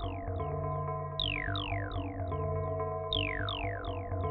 t h a you.